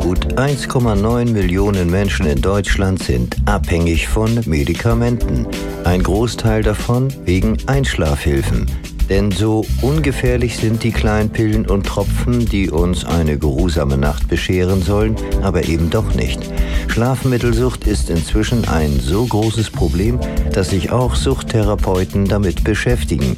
Gut 1,9 Millionen Menschen in Deutschland sind abhängig von Medikamenten. Ein Großteil davon wegen Einschlafhilfen. Denn so ungefährlich sind die Kleinpillen und Tropfen, die uns eine geruhsame Nacht bescheren sollen, aber eben doch nicht. Schlafmittelsucht ist inzwischen ein so großes Problem, dass sich auch Suchttherapeuten damit beschäftigen.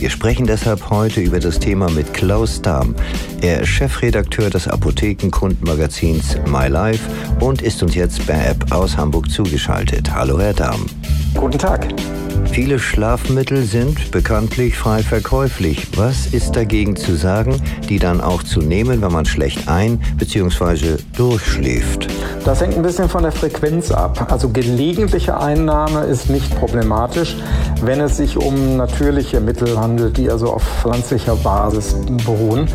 Wir sprechen deshalb heute über das Thema mit Klaus Dahm. Er ist Chefredakteur des Apothekenkundenmagazins My Life und ist uns jetzt per App aus Hamburg zugeschaltet. Hallo, Herr Dahm. Guten Tag. Viele Schlafmittel sind bekanntlich frei verkäuflich. Was ist dagegen zu sagen, die dann auch zu nehmen, wenn man schlecht ein- bzw. durchschläft? Das hängt ein bisschen von der Frequenz ab. Also gelegentliche Einnahme ist nicht problematisch, wenn es sich um natürliche Mittel handelt, die also auf pflanzlicher Basis beruhen.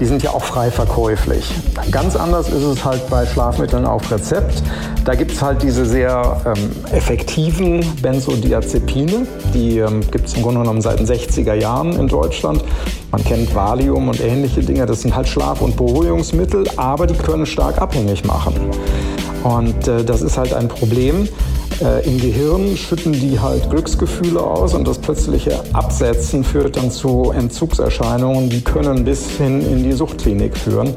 Die sind ja auch frei verkäuflich. Ganz anders ist es halt bei Schlafmitteln auf Rezept. Da gibt es halt diese sehr ähm, effektiven Benzodiazepine. Die ähm, gibt es im Grunde genommen seit den 60er Jahren in Deutschland. Man kennt Valium und ähnliche Dinge. Das sind halt Schlaf- und Beruhigungsmittel, aber die können stark abhängig machen. Und äh, das ist halt ein Problem. Äh, Im Gehirn schütten die halt Glücksgefühle aus und das plötzliche Absetzen führt dann zu Entzugserscheinungen, die können bis hin in die Suchtklinik führen.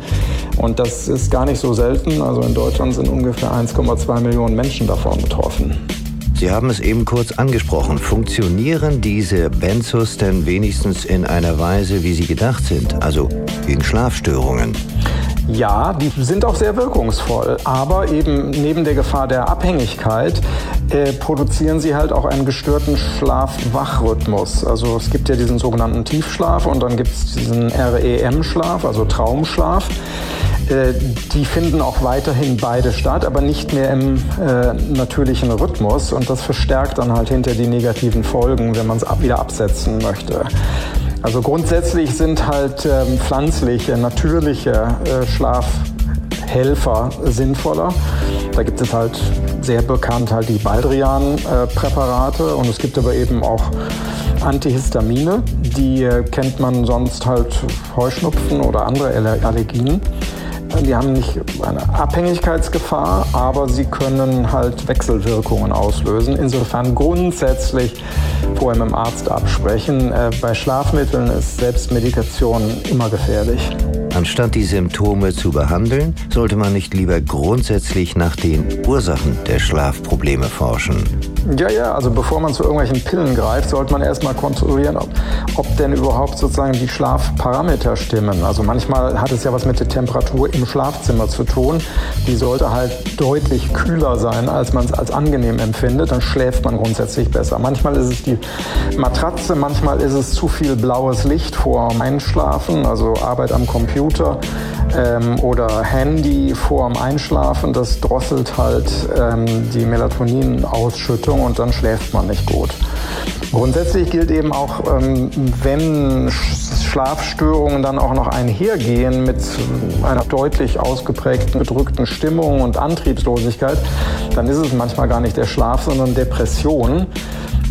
Und das ist gar nicht so selten. Also in Deutschland sind ungefähr 1,2 Millionen Menschen davon betroffen. Sie haben es eben kurz angesprochen. Funktionieren diese Benzos denn wenigstens in einer Weise, wie sie gedacht sind, also gegen Schlafstörungen? Ja, die sind auch sehr wirkungsvoll, aber eben neben der Gefahr der Abhängigkeit äh, produzieren sie halt auch einen gestörten Schlaf-Wach-Rhythmus. Also es gibt ja diesen sogenannten Tiefschlaf und dann gibt es diesen REM-Schlaf, also Traumschlaf. Äh, die finden auch weiterhin beide statt, aber nicht mehr im äh, natürlichen Rhythmus und das verstärkt dann halt hinter die negativen Folgen, wenn man es ab wieder absetzen möchte. Also grundsätzlich sind halt ähm, pflanzliche, natürliche äh, Schlafhelfer sinnvoller. Da gibt es halt sehr bekannt halt die Baldrian-Präparate äh, und es gibt aber eben auch Antihistamine, die äh, kennt man sonst halt Heuschnupfen oder andere Allergien. Die haben nicht eine Abhängigkeitsgefahr, aber sie können halt Wechselwirkungen auslösen. Insofern grundsätzlich vorher mit dem Arzt absprechen. Äh, bei Schlafmitteln ist Selbstmedikation immer gefährlich. Anstatt die Symptome zu behandeln, sollte man nicht lieber grundsätzlich nach den Ursachen der Schlafprobleme forschen. Ja, ja, also bevor man zu irgendwelchen Pillen greift, sollte man erstmal kontrollieren, ob, ob denn überhaupt sozusagen die Schlafparameter stimmen. Also manchmal hat es ja was mit der Temperatur im Schlafzimmer zu tun. Die sollte halt deutlich kühler sein, als man es als angenehm empfindet. Dann schläft man grundsätzlich besser. Manchmal ist es die Matratze, manchmal ist es zu viel blaues Licht vor Einschlafen, also Arbeit am Computer ähm, oder Handy vor dem Einschlafen. Das drosselt halt ähm, die Melatoninausschüttung und dann schläft man nicht gut. Grundsätzlich gilt eben auch, ähm, wenn Schlafstörungen dann auch noch einhergehen mit einer deutlich ausgeprägten, bedrückten Stimmung und Antriebslosigkeit, dann ist es manchmal gar nicht der Schlaf, sondern Depression.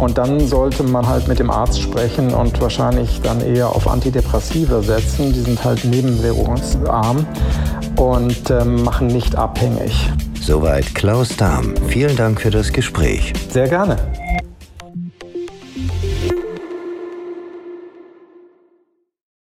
Und dann sollte man halt mit dem Arzt sprechen und wahrscheinlich dann eher auf Antidepressive setzen. Die sind halt nebenwirkungsarm und äh, machen nicht abhängig. Soweit Klaus Dahm. Vielen Dank für das Gespräch. Sehr gerne.